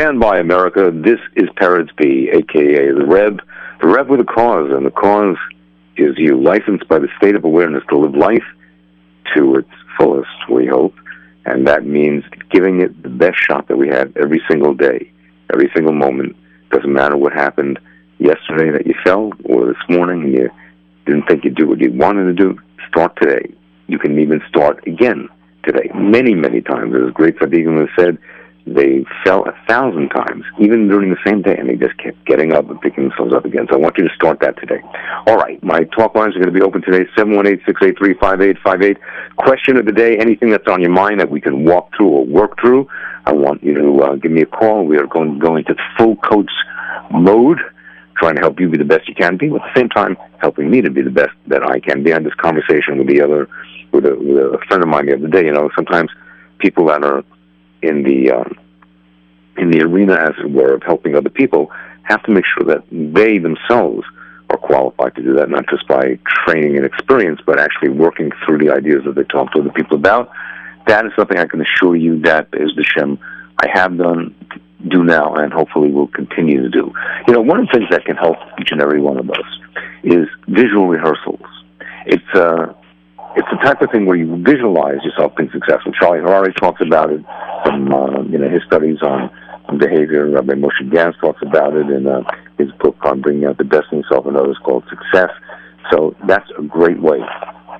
Stand by, America. This is B, aka the Reb, the Reb with a cause, and the cause is you, licensed by the state of awareness to live life to its fullest, we hope, and that means giving it the best shot that we have every single day, every single moment. Doesn't matter what happened yesterday that you fell, or this morning and you didn't think you'd do what you wanted to do. Start today. You can even start again today, many, many times. As great Tzaddikim has said, they fell a thousand times, even during the same day, and they just kept getting up and picking themselves up again. So I want you to start that today. All right, my talk lines are going to be open today, 718-683-5858. Question of the day, anything that's on your mind that we can walk through or work through, I want you to uh, give me a call. We are going, going to full coach mode, trying to help you be the best you can be, but at the same time helping me to be the best that I can be. I had this conversation with the other, with a, with a friend of mine the other day. You know, sometimes people that are in the um, in the arena, as it were, of helping other people, have to make sure that they themselves are qualified to do that, not just by training and experience, but actually working through the ideas that they talk to other people about. That is something I can assure you that is the Shem I have done, do now, and hopefully will continue to do. You know, one of the things that can help each and every one of us is visual rehearsals. It's uh, it's the type of thing where you visualize yourself being successful. Charlie Harary talks about it from uh, you know his studies on, behavior. Rabbi Moshe Gans talks about it in uh, his book on bringing out the best in yourself and others called Success. So that's a great way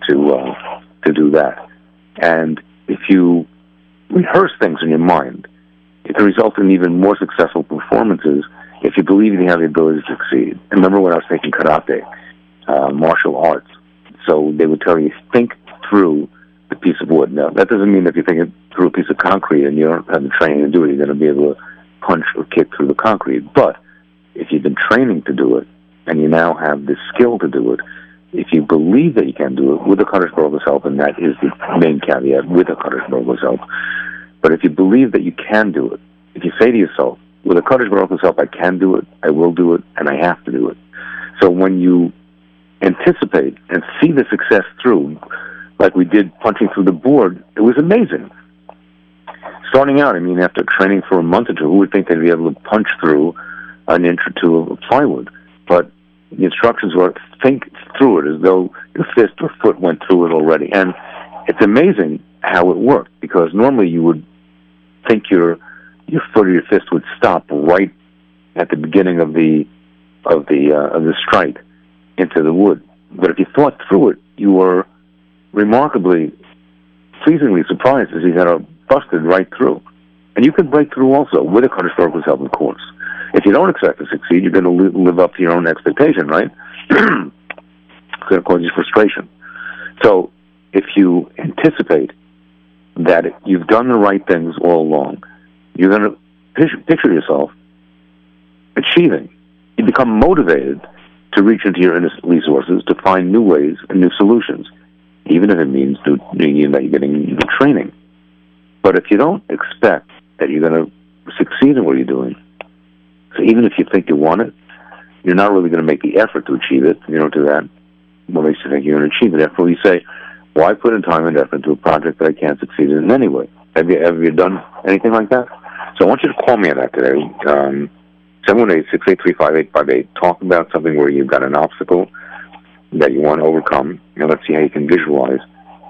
to uh, to do that. And if you rehearse things in your mind, it can result in even more successful performances if you believe you have the ability to succeed. And remember when I was taking karate, uh, martial arts so they would tell you, think through the piece of wood. Now, that doesn't mean if you think through a piece of concrete and you don't have the training to do it, you're going to be able to punch or kick through the concrete. But if you've been training to do it and you now have the skill to do it, if you believe that you can do it with the Kadosh Baruch's help, and that is the main caveat with the Kadosh Baruch's help, but if you believe that you can do it, if you say to yourself, with the Kadosh Baruch's help, I can do it, I will do it, and I have to do it. So when you anticipate and see the success through, like we did punching through the board, it was amazing. Starting out, I mean, after training for a month or two, who would think they'd be able to punch through an inch or two of plywood? But the instructions were think through it as though your fist or foot went through it already. And it's amazing how it worked because normally you would think your your foot or your fist would stop right at the beginning of the of the uh, of the strike into the wood. But if you thought through it, you were remarkably, pleasingly surprised to see that it busted right through. And you can break through also with a Kadosh Baruch's help, of course. If you don't expect to succeed, you're going to live up to your own expectation, right? it's going to cause you frustration. So if you anticipate that you've done the right things all along, you're going to picture yourself achieving. You become motivated to reach into your resources to find new ways and new solutions, even if it means new, that you're getting new training. But if you don't expect that you're going to succeed in what you're doing, so even if you think you want it, you're not really going to make the effort to achieve it. You don't do that. What makes you think you're going to achieve it? Therefore, you say, why put in time and effort into a project that I can't succeed in anyway? Have you, have you done anything like that? So I want you to call me on that today. Um, 718-683-5858. Talk about something where you've got an obstacle that you want to overcome, and let's see how you can visualize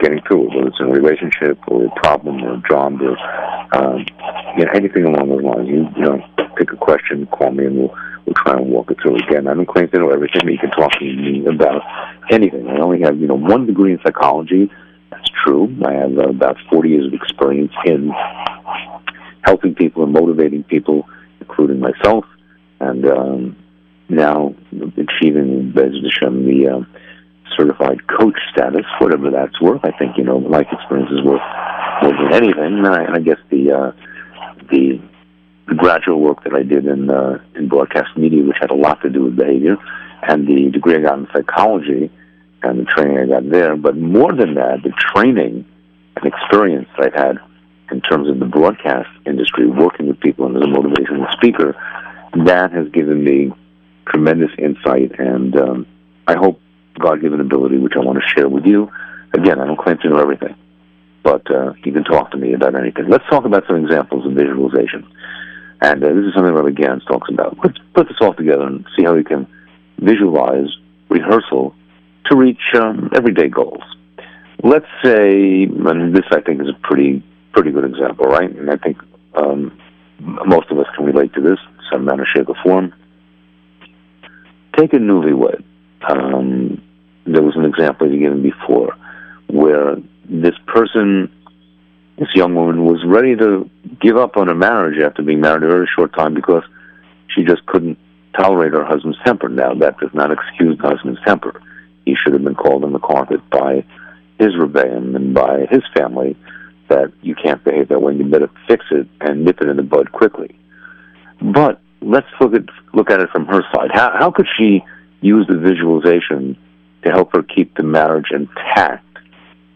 getting through it, whether it's in a relationship or a problem or a job or um, you know, anything along those lines. You, you know, pick a question, call me, and we'll we'll try and walk it through again. I don't claim to know everything, but you can talk to me about anything. I only have you know one degree in psychology. That's true. I have uh, about 40 years of experience in helping people and motivating people, including myself and um, now achieving Bez Hashem the uh, certified coach status, whatever that's worth. I think you know life experience is worth more than anything. And I, I guess the uh, the the graduate work that I did in uh, in broadcast media, which had a lot to do with behavior, and the degree I got in psychology and the training I got there. But more than that, the training and experience that I've had in terms of the broadcast industry, working with people and as a motivational speaker, that has given me tremendous insight, and um, I hope God-given ability, which I want to share with you. Again, I don't claim to know everything, but uh, you can talk to me about anything. Let's talk about some examples of visualization. And uh, this is something Rabbi Gans talks about. Let's put this all together and see how we can visualize rehearsal to reach um, everyday goals. Let's say, and this I think is a pretty pretty good example, right? And I think um, most of us can relate to this, some manner, shape, or form. Take a newlywed. Um, there was an example you given before where this person, this young woman, was ready to give up on her marriage after being married a very short time because she just couldn't tolerate her husband's temper. Now, that does not excuse the husband's temper. He should have been called on the carpet by his rebellion and by his family that you can't behave that way. You better fix it and nip it in the bud quickly. But let's look at look at it from her side. How how could she use the visualization to help her keep the marriage intact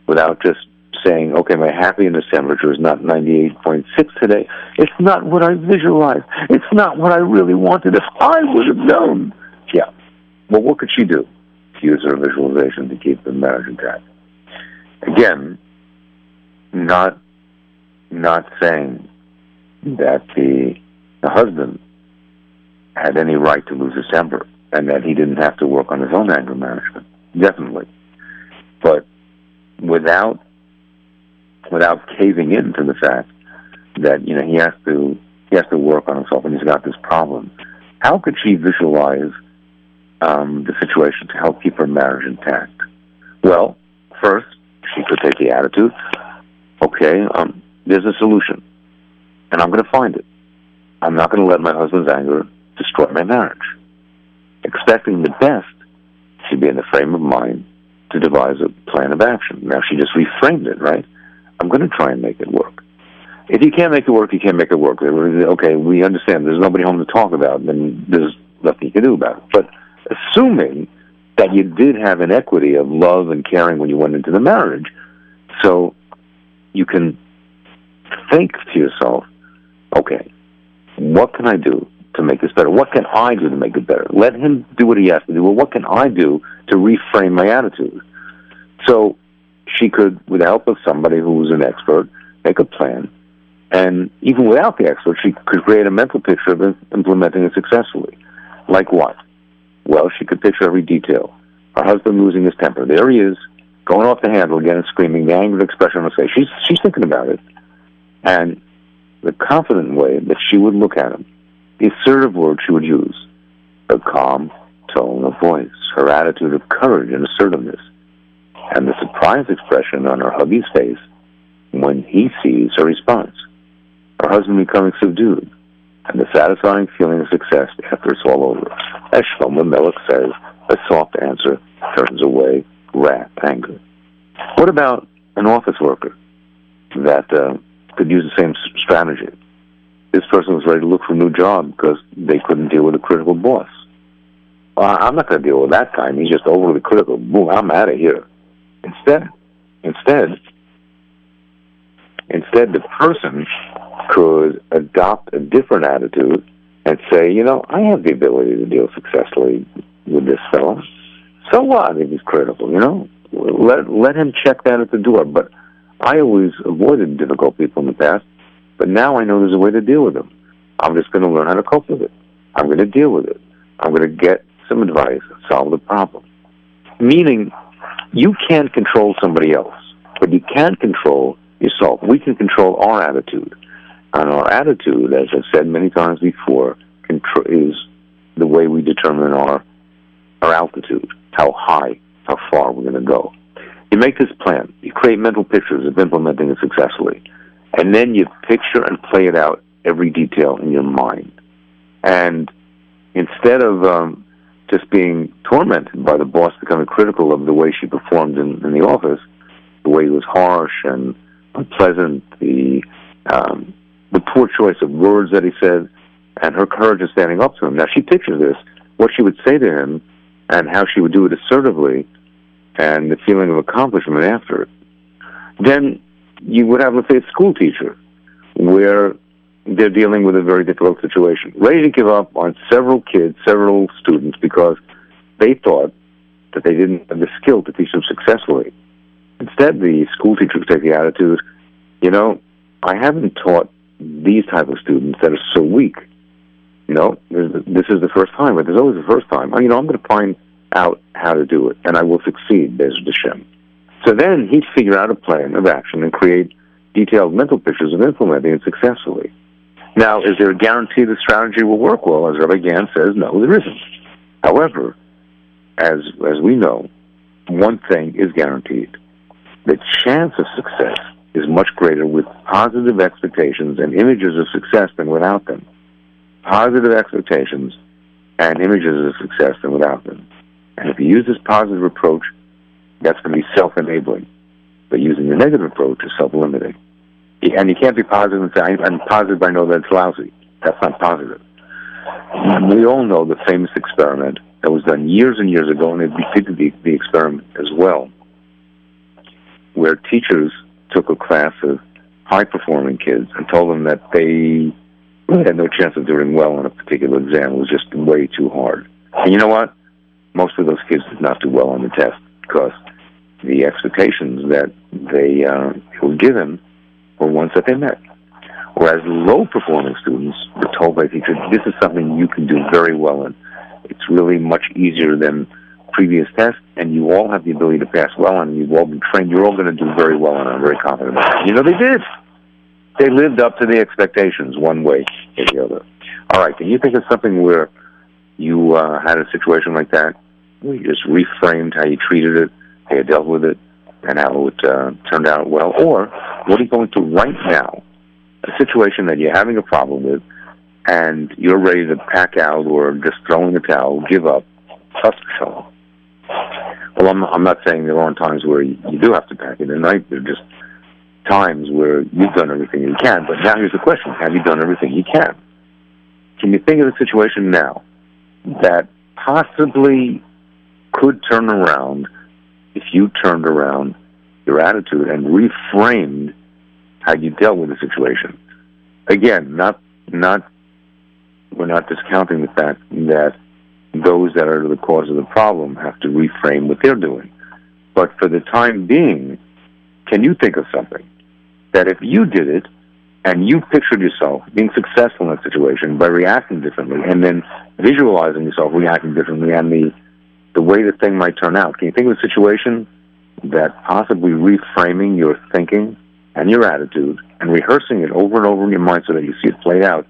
without just saying, okay, my happiness temperature is not 98.6 today. It's not what I visualized. It's not what I really wanted. If I would have known. Yeah. Well, what could she do to use her visualization to keep the marriage intact? Again, not not saying that the the husband had any right to lose his temper and that he didn't have to work on his own anger management. Definitely. But without without caving in to the fact that, you know, he has to he has to work on himself and he's got this problem. How could she visualize um, the situation to help keep her marriage intact? Well, first, she could take the attitude, okay, um, there's a solution, and I'm going to find it. I'm not going to let my husband's anger destroy my marriage. Expecting the best, she'd be in the frame of mind to devise a plan of action. Now she just reframed it, right? I'm going to try and make it work. If you can't make it work, you can't make it work. Okay, we understand. There's nobody home to talk about, then there's nothing you can do about it. But assuming that you did have an equity of love and caring when you went into the marriage, so you can think to yourself, okay, what can I do to make this better? What can I do to make it better? Let him do what he has to do. Well, what can I do to reframe my attitude? So she could, with the help of somebody who's an expert, make a plan. And even without the expert, she could create a mental picture of implementing it successfully. Like what? Well, she could picture every detail. Her husband losing his temper. There he is, going off the handle again and screaming, the angry expression on his face. She's, she's thinking about it. And the confident way that she would look at him, the assertive words she would use, her calm tone of voice, her attitude of courage and assertiveness, and the surprised expression on her hubby's face when he sees her response. Her husband becoming subdued, and the satisfying feeling of success after it's all over. As Shlomo Melech says, a soft answer turns away wrath, anger. What about an office worker that uh, could use the same strategy? This person was ready to look for a new job because they couldn't deal with a critical boss. Well, I'm not going to deal with that guy. He's just overly critical. Boom, I'm out of here. Instead, instead, instead, the person could adopt a different attitude and say, you know, I have the ability to deal successfully with this fellow. So what if he's critical, you know? Let let him check that at the door. But I always avoided difficult people in the past, but now I know there's a way to deal with them. I'm just going to learn how to cope with it. I'm going to deal with it. I'm going to get some advice and solve the problem. Meaning, you can't control somebody else, but you can control yourself. We can control our attitude. And our attitude, as I've said many times before, is the way we determine our our altitude, how high, how far we're going to go. You make this plan. You create mental pictures of implementing it successfully. And then you picture and play it out every detail in your mind. And instead of um, just being tormented by the boss becoming critical of the way she performed in, in the office, the way he was harsh and unpleasant, the um, the poor choice of words that he said, and her courage in standing up to him. Now she pictures this, what she would say to him, and how she would do it assertively, and the feeling of accomplishment after it. Then you would have, let's say, a school teacher, where they're dealing with a very difficult situation, ready to give up on several kids, several students, because they thought that they didn't have the skill to teach them successfully. Instead, the school teacher would take the attitude, you know, I haven't taught these type of students that are so weak. You know, this is the first time, but there's always the first time. You know, I'm going to find out how to do it, and I will succeed, Bezrat Hashem. So then he'd figure out a plan of action and create detailed mental pictures of implementing it successfully. Now, is there a guarantee the strategy will work? Well, as Rabbi Gans says, no, there isn't. However, as as we know, one thing is guaranteed: the chance of success is much greater with positive expectations and images of success than without them. Positive expectations and images of success than without them. And if you use this positive approach, that's going to be self-enabling. But using the negative approach is self-limiting. And you can't be positive and say, I'm positive I know that it's lousy. That's not positive. We all know the famous experiment that was done years and years ago, and it defeated the, the experiment as well, where teachers took a class of high performing kids and told them that they really had no chance of doing well on a particular exam. It was just way too hard. And you know what? Most of those kids did not do well on the test because the expectations that they uh, were given were ones that they met. Whereas low performing students were told by teachers, this is something you can do very well in. It's really much easier than previous tests, and you all have the ability to pass well on. You've all been trained. You're all going to do very well, and I'm very confident about it. You know, they did. They lived up to the expectations, one way or the other. All right, can you think of something where you uh, had a situation like that? You just reframed how you treated it, how you dealt with it, and how it uh, turned out well? Or what are you going to right now? A situation that you're having a problem with, and you're ready to pack out or just throw in the towel, give up, trust yourself. Well, I'm, I'm not saying there aren't times where you, you do have to pack it in, right? There are just times where you've done everything you can. But now here's the question. Have you done everything you can? Can you think of a situation now that possibly could turn around if you turned around your attitude and reframed how you dealt with the situation? Again, not not we're not discounting the fact that those that are the cause of the problem have to reframe what they're doing. But for the time being, can you think of something that if you did it and you pictured yourself being successful in that situation by reacting differently and then visualizing yourself reacting differently and the, the way the thing might turn out, can you think of a situation that possibly reframing your thinking and your attitude and rehearsing it over and over in your mind so that you see it played out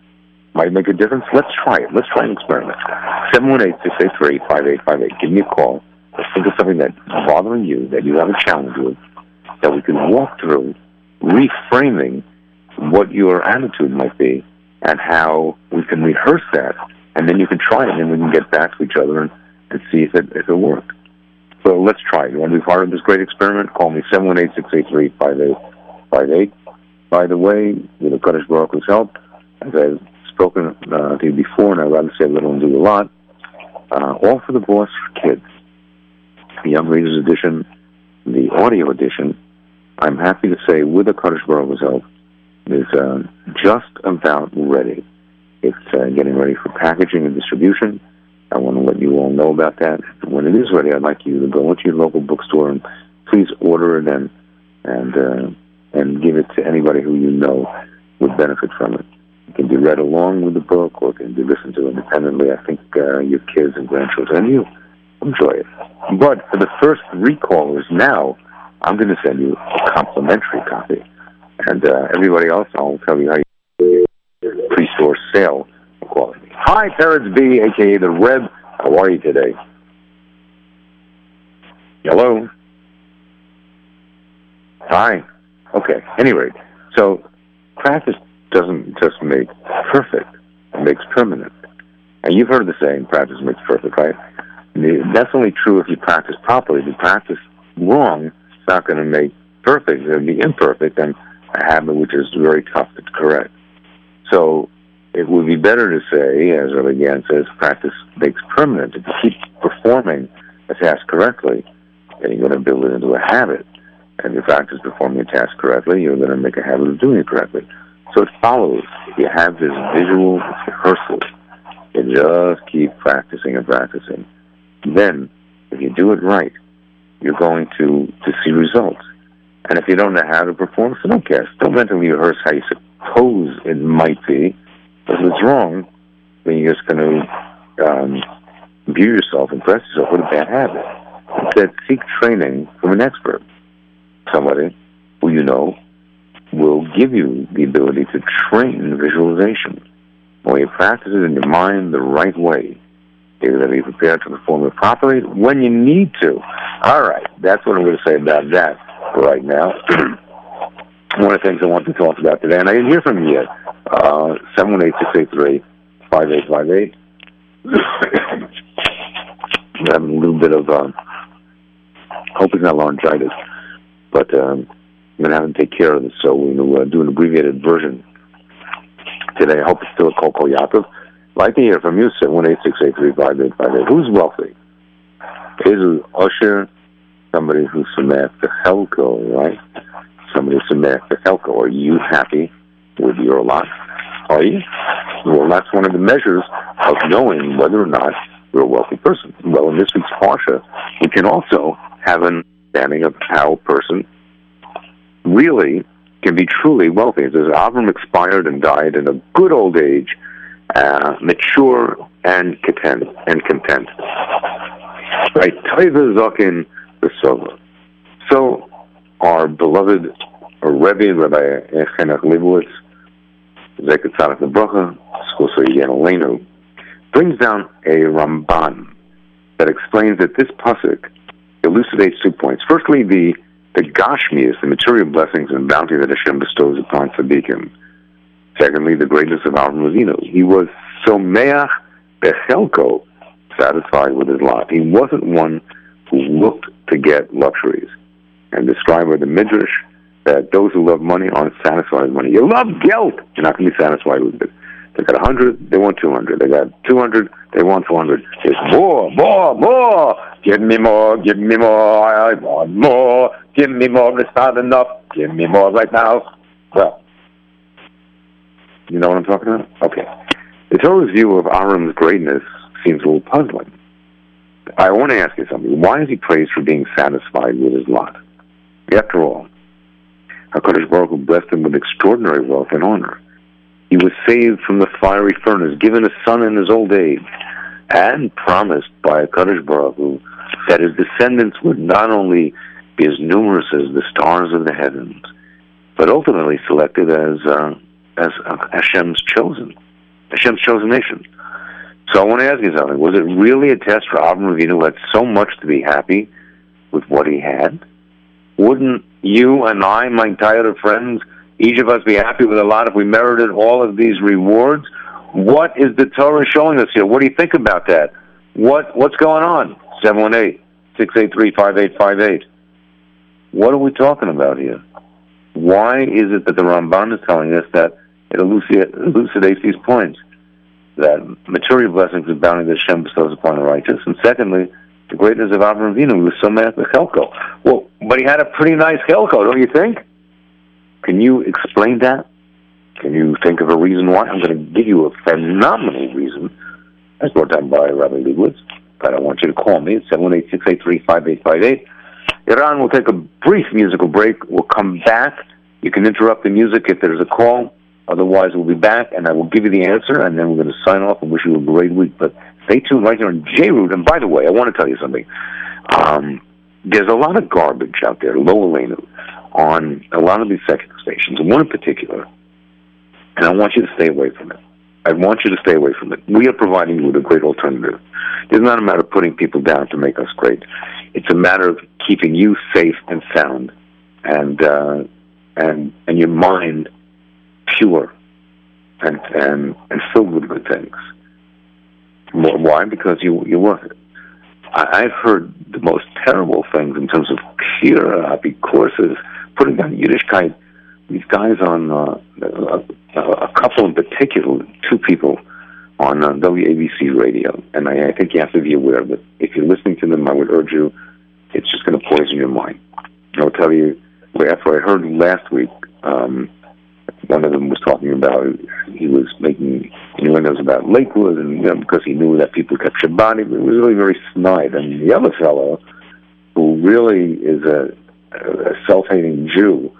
might make a difference. Let's try it. Let's try an experiment. 718-683-5858. Give me a call. Let's think of something that's bothering you, that you have a challenge with, that we can walk through, reframing what your attitude might be and how we can rehearse that, and then you can try it, and then we can get back to each other and, and see if it, if it worked. So let's try it. You want to be part of this great experiment? Call me 718-683-5858. By the way, with the Kadosh Baruch help, as I've spoken uh, to you before, and I'd rather say little and do a lot. Uh, all for the boss for kids. The Young Readers Edition, the audio edition, I'm happy to say, with the Kadosh Baruch's help, is uh, just about ready. It's uh, getting ready for packaging and distribution. I want to let you all know about that. When it is ready, I'd like you to go into your local bookstore and please order it and and uh, and give it to anybody who you know would benefit from it. It can be read along with the book or it can be listened to independently. I think uh, your kids and grandchildren and you enjoy it. But for the first three callers now, I'm going to send you a complimentary copy. And uh, everybody else, I'll tell you how you pre-store sale Hi, Peretz B, a.k.a. The Reb. How are you today? Hello? Hi. Okay. Anyway, so practice doesn't just make perfect, it makes permanent. And you've heard the saying, practice makes perfect, right? That's only true if you practice properly. If you practice wrong, it's not going to make perfect. To be imperfect and a habit which is very tough to correct. So it would be better to say, as Rabbi says, practice makes permanent. If you keep performing a task correctly, then you're going to build it into a habit. And if you practice performing a task correctly, you're going to make a habit of doing it correctly. So it follows. You have this visual rehearsal. You just keep practicing and practicing. Then, if you do it right, you're going to, to see results. And if you don't know how to perform, so don't care. Don't mentally rehearse how you're suppose it might be. If it's wrong, then you're just going to um, view yourself, and impress yourself with a bad habit. Instead, seek training from an expert, somebody who you know will give you the ability to train visualization. When you practice it in your mind the right way, you're going to be prepared to perform it properly when you need to. All right, that's what I'm going to say about that right now. One of the things I want to talk about today, and I didn't hear from you yet, uh, 718-683-5858. I'm having a little bit of, uh, hope it's not laryngitis, but um, I'm going to have to take care of this, so we're going to uh, do an abbreviated version today. I hope it's still a Coco Yaakov. I'd like to hear from you, 718-683-5858. Who's wealthy? Is it Ashir, somebody who's Sameach the Helko, right? Somebody who's the Helko. Are you happy with your lot? You? Well, that's one of the measures of knowing whether or not you're a wealthy person. Well, in this week's Parsha, we can also have an understanding of how a person really can be truly wealthy. It says Avram expired and died in a good old age, uh, mature and content. And content. Right, Besova. So, our beloved Rebbe, Rabbi Henach Leibowitz, Zekat Tzadok Skoso Yen Elenu, brings down a Ramban that explains that this pasuk elucidates two points. Firstly, the the Gashmias, the material blessings and bounty that Hashem bestows upon tzaddikim. Secondly, the greatness of Avram Avinu. He was someach bechelko, satisfied with his lot. He wasn't one who looked to get luxuries. And the scribe of the Midrash that those who love money aren't satisfied with money. You love guilt, you're not going to be satisfied with it. They got 100, they want 200. They got 200, they want 400. It's more, more, more. Give me more, give me more. I want more. Give me more. It's not enough. Give me more right now. Well, you know what I'm talking about? Okay. The Torah's view of Aram's greatness seems a little puzzling. I want to ask you something. Why is he praised for being satisfied with his lot? After all, HaKadosh Baruch Hu blessed him with extraordinary wealth and honor. He was saved from the fiery furnace, given a son in his old age, and promised by HaKadosh Baruch Hu that his descendants would not only be as numerous as the stars of the heavens, but ultimately selected as uh, as uh, Hashem's chosen, Hashem's chosen nation. So I want to ask you something: Was it really a test for Avram Avinu, who had so much to be happy with what he had? Wouldn't you and I, my entire friends, each of us be happy with a lot if we merited all of these rewards? What is the Torah showing us here? What do you think about that? What what's going on? 718-683-5858. What are we talking about here? Why is it that the Ramban is telling us that it elucidates these points? That material blessings are bounty that Hashem bestows upon the righteous. And secondly, the greatness of Avraham Avinu was so mad Chelko. Well, but he had a pretty nice Chelko, don't you think? Can you explain that? Can you think of a reason why? I'm going to give you a phenomenal reason, as brought down by Rabbi Leibowitz, but I want you to call me at 718-683-5858. Iran will take a brief musical break. We'll come back. You can interrupt the music if there's a call. Otherwise, we'll be back, and I will give you the answer, and then we're going to sign off and wish you a great week. But stay tuned right here on J-Root. And by the way, I want to tell you something. Um, there's a lot of garbage out there, low Elena, on a lot of these secular stations, one in particular, and I want you to stay away from it. I want you to stay away from it. We are providing you with a great alternative. It's not a matter of putting people down to make us great. It's a matter of keeping you safe and sound, and uh, and and your mind pure and and and filled with good things. Why? Because you you're worth it. I, I've heard the most terrible things in terms of pure apikorsus, putting down Yiddishkeit. These guys on uh, a, a couple in particular, two people on uh, WABC radio, and I, I think you have to be aware of it. If you're listening to them, I would urge you, it's just going to poison your mind. I'll tell you, after I heard last week, um, one of them was talking about he was making innuendos about Lakewood, and you know, because he knew that people kept Shabbat, it was really very snide. And the other fellow, who really is a, a self-hating Jew,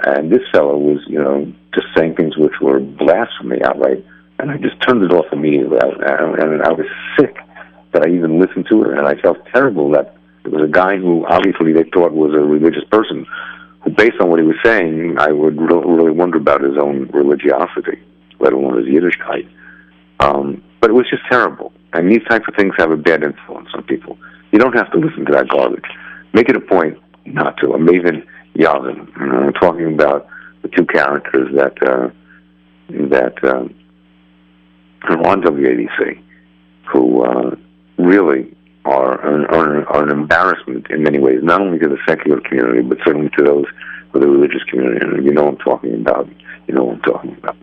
and this fellow was, you know, just saying things which were blasphemy outright. And I just turned it off immediately. I, and I was sick that I even listened to it, and I felt terrible that it was a guy who obviously they thought was a religious person, who, based on what he was saying, I would really wonder about his own religiosity, let alone his Yiddishkeit. Um, but it was just terrible. And these types of things have a bad influence on people. You don't have to listen to that garbage. Make it a point not to. I'm even Yavin. I'm talking about the two characters that uh, that uh, are on WABC, who uh, really are an, are, are an embarrassment in many ways, not only to the secular community, but certainly to those of the religious community. And you know what I'm talking about. You know what I'm talking about.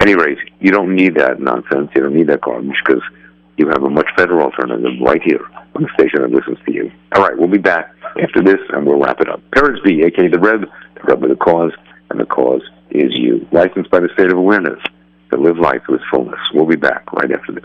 Any rate, you don't need that nonsense. You don't need that garbage because you have a much better alternative right here on the station that listens to you. All right, we'll be back after this, and we'll wrap it up. Peretz B, aka the Reb, the Reb of the cause, and the cause is you. Licensed by the State of Awareness to live life with fullness. We'll be back right after this.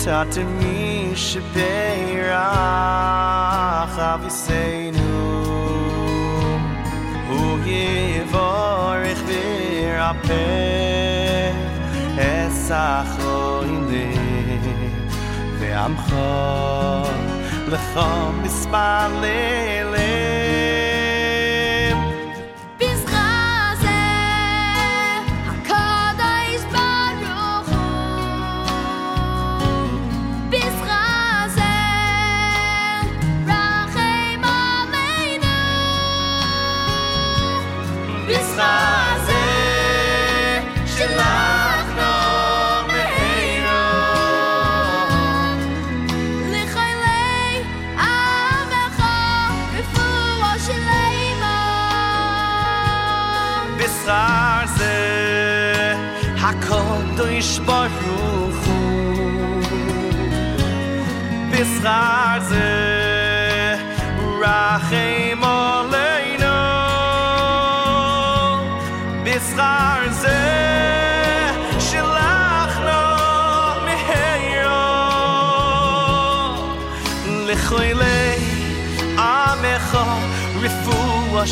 Avinu Malkeinu, Tatemi Shepeirach Aviseinu, Uyevorech Virapeh, Esachoine, Ve'amcha, Lechom Mispaleleh, sar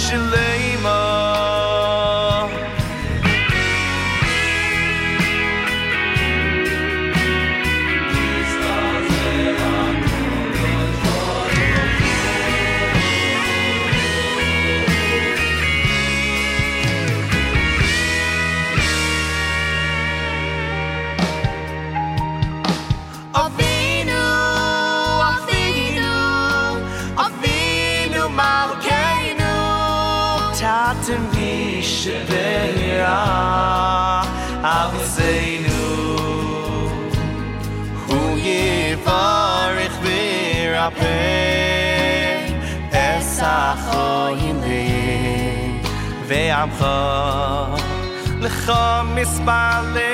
shleima shebeira Lecham לך Lecham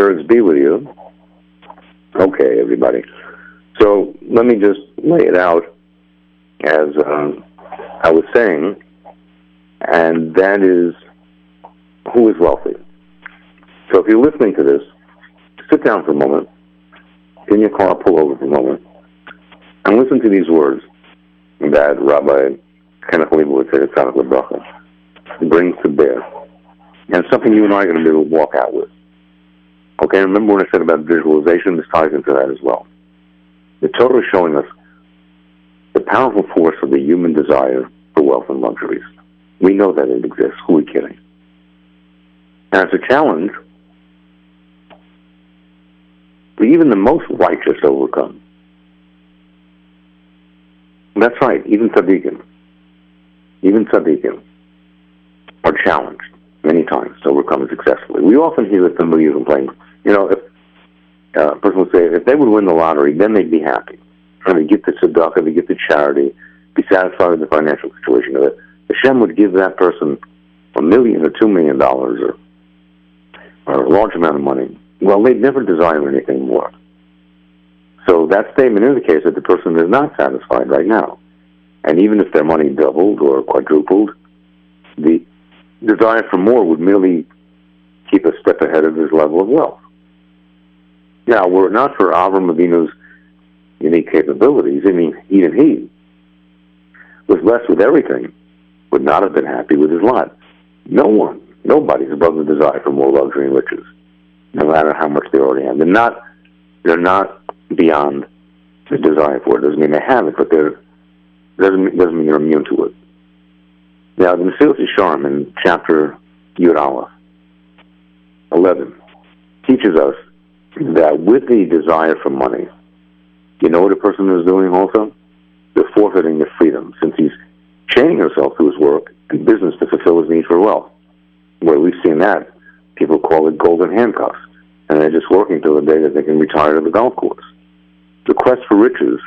Hi, be with you. Okay, everybody. So let me just lay it out as um, I was saying, and that is who is wealthy. So if you're listening to this, sit down for a moment, in your car, pull over for a moment, and listen to these words that Rabbi Henach Leibowitz Lebracha brings to bear. And something you and I are going to be able to walk out with. Okay, remember when I said about visualization? This ties into that as well. The Torah is showing us the powerful force of the human desire for wealth and luxuries. We know that it exists. Who are we kidding? And it's a challenge for even the most righteous overcome. That's right, even tzaddikim. Even tzaddikim are challenged many times to overcome successfully. We often hear that somebody is complain, you know, if uh, a person would say if they would win the lottery, then they'd be happy. And they get the tzedakah, they get the charity, be satisfied with the financial situation of it. Hashem would give that person a million or two million dollars or, or a large amount of money. Well, they'd never desire anything more. So that statement indicates that the person is not satisfied right now. And even if their money doubled or quadrupled, the desire for more would merely keep a step ahead of his level of wealth. Now, were it not for Avram Avinu's unique capabilities, I mean, even he was blessed with everything, would not have been happy with his lot. No one, nobody's above the desire for more luxury and riches, no matter how much they already have. They're not, they're not beyond the desire for it. Doesn't mean they have it, but they're doesn't doesn't mean you're immune to it. Now, the Mesilas Yesharim in chapter Yud Aleph, 11, teaches us that with the desire for money, you know what a person is doing also? They're forfeiting their freedom since he's chaining himself to his work and business to fulfill his need for wealth. Where we've seen that, people call it golden handcuffs, and they're just working till the day that they can retire to the golf course. The quest for riches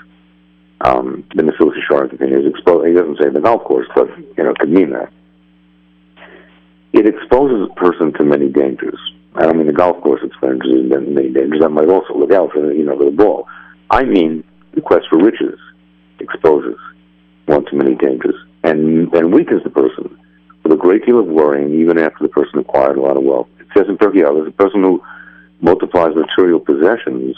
um, the Mesilas Yesharim's opinion is exposed. He doesn't say the golf course, but you know, it could mean that. It exposes a person to many dangers. I don't mean the golf course exposes many dangers. I might also look out for you know for the ball. I mean the quest for riches exposes one to many dangers and and weakens the person with a great deal of worrying, even after the person acquired a lot of wealth. It says in Turkey, there's a person who multiplies material possessions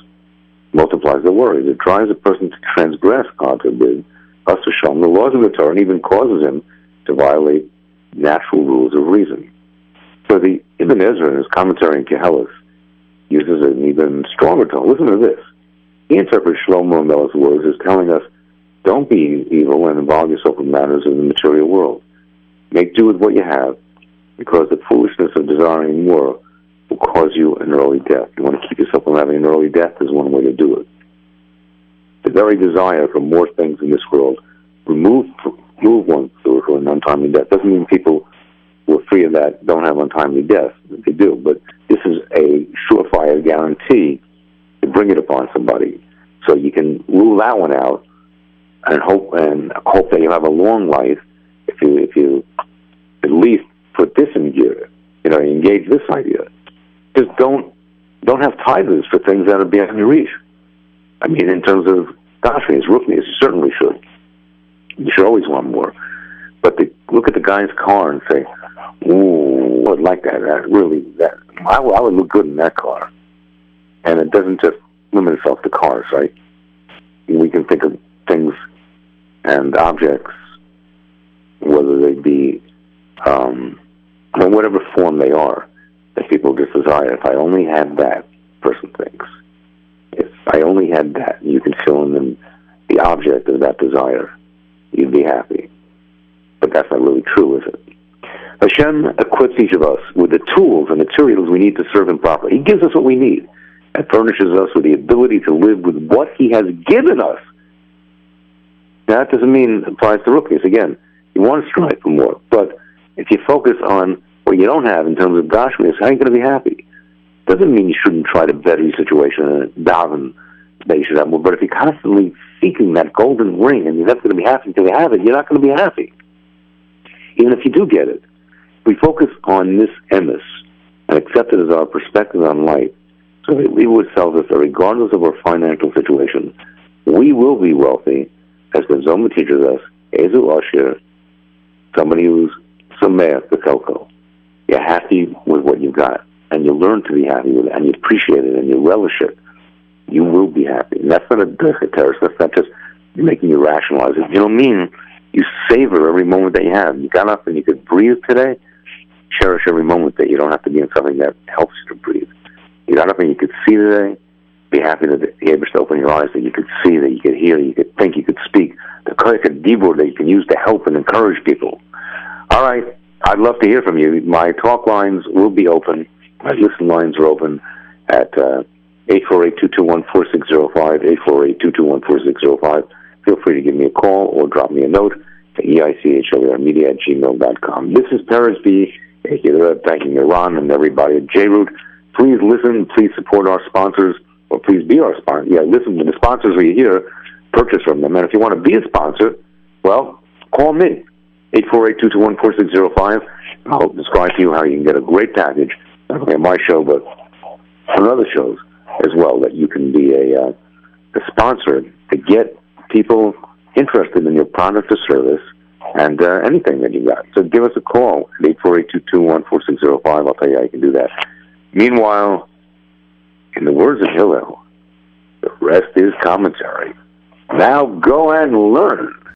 multiplies the worries. It drives a person to transgress, God forbid, us to show him the laws of the Torah and even causes him to violate natural rules of reason. So the Ibn Ezra in his commentary in Koheles uses an even stronger tone. Listen to this. He interprets Shlomo Melech's words as telling us, don't be evil and involve yourself in matters of the material world. Make do with what you have, because the foolishness of desiring more will cause you an early death. You want to keep yourself from having an early death is one way to do it. The very desire for more things in this world remove remove one for an untimely death. Doesn't mean people who are free of that don't have untimely death. They do, but this is a surefire guarantee to bring it upon somebody. So you can rule that one out and hope and hope that you have a long life if you if you at least put this in gear. You know, engage this idea just don't don't have titles for things that are beyond your reach. I mean, in terms of Gashmias, Ruchnius, you certainly should. You should always want more. But the, look at the guy's car and say, "Ooh, I would like that. That really, that I, I would look good in that car." And it doesn't just limit itself to cars, right? We can think of things and objects, whether they be um, in whatever form they are that people just desire. If I only had that, person thinks. If I only had that, you can fill in the, the object of that desire, you'd be happy. But that's not really true, is it? Hashem equips each of us with the tools and materials we need to serve Him properly. He gives us what we need and furnishes us with the ability to live with what He has given us. Now, that doesn't mean it applies to Ruchnius. Again, you want to strive for more, but if you focus on what you don't have in terms of Gashmias, how are you going to be happy? Doesn't mean you shouldn't try to better your situation and daven that you should have more. But if you're constantly seeking that golden ring and you're never going to be happy until you have it, you're not going to be happy. Even if you do get it. We focus on this emes and accept it as our perspective on life, so that we would tell us that regardless of our financial situation, we will be wealthy, as Ben Zoma teaches us, Eizehu Ashir, somebody who's Sameach the Koko. You're happy with what you've got, and you learn to be happy with it, and you appreciate it, and you relish it. You will be happy. And that's not a terrorist. That's not just making you rationalize it. You know what I mean? You savor every moment that you have. You got up and you could breathe today. Cherish every moment that you don't have to be in something that helps you to breathe. You got up and you could see today. Be happy that you able to open your eyes, that you could see, that you could hear, you could think, you could speak. The correct keyboard that you can use to help and encourage people. All right. I'd love to hear from you. My talk lines will be open. My listen lines are open at uh, 848-221-4605, 848-221-4605. Feel free to give me a call or drop me a note to eichler at gmail.com. This is Peretz B. Thanking Iran and everybody at JRoot. Please listen. Please support our sponsors, or please be our sponsor. Yeah, listen to the sponsors we hear, purchase from them. And if you want to be a sponsor, well, call me, 848-221-4605. I'll describe to you how you can get a great package, not only on my show, but on other shows as well, that you can be a, uh, a sponsor to get people interested in your product or service and uh, anything that you got. So give us a call at 848-221-4605. I'll tell you how you can do that. Meanwhile, in the words of Hillel, the rest is commentary. Now go and learn.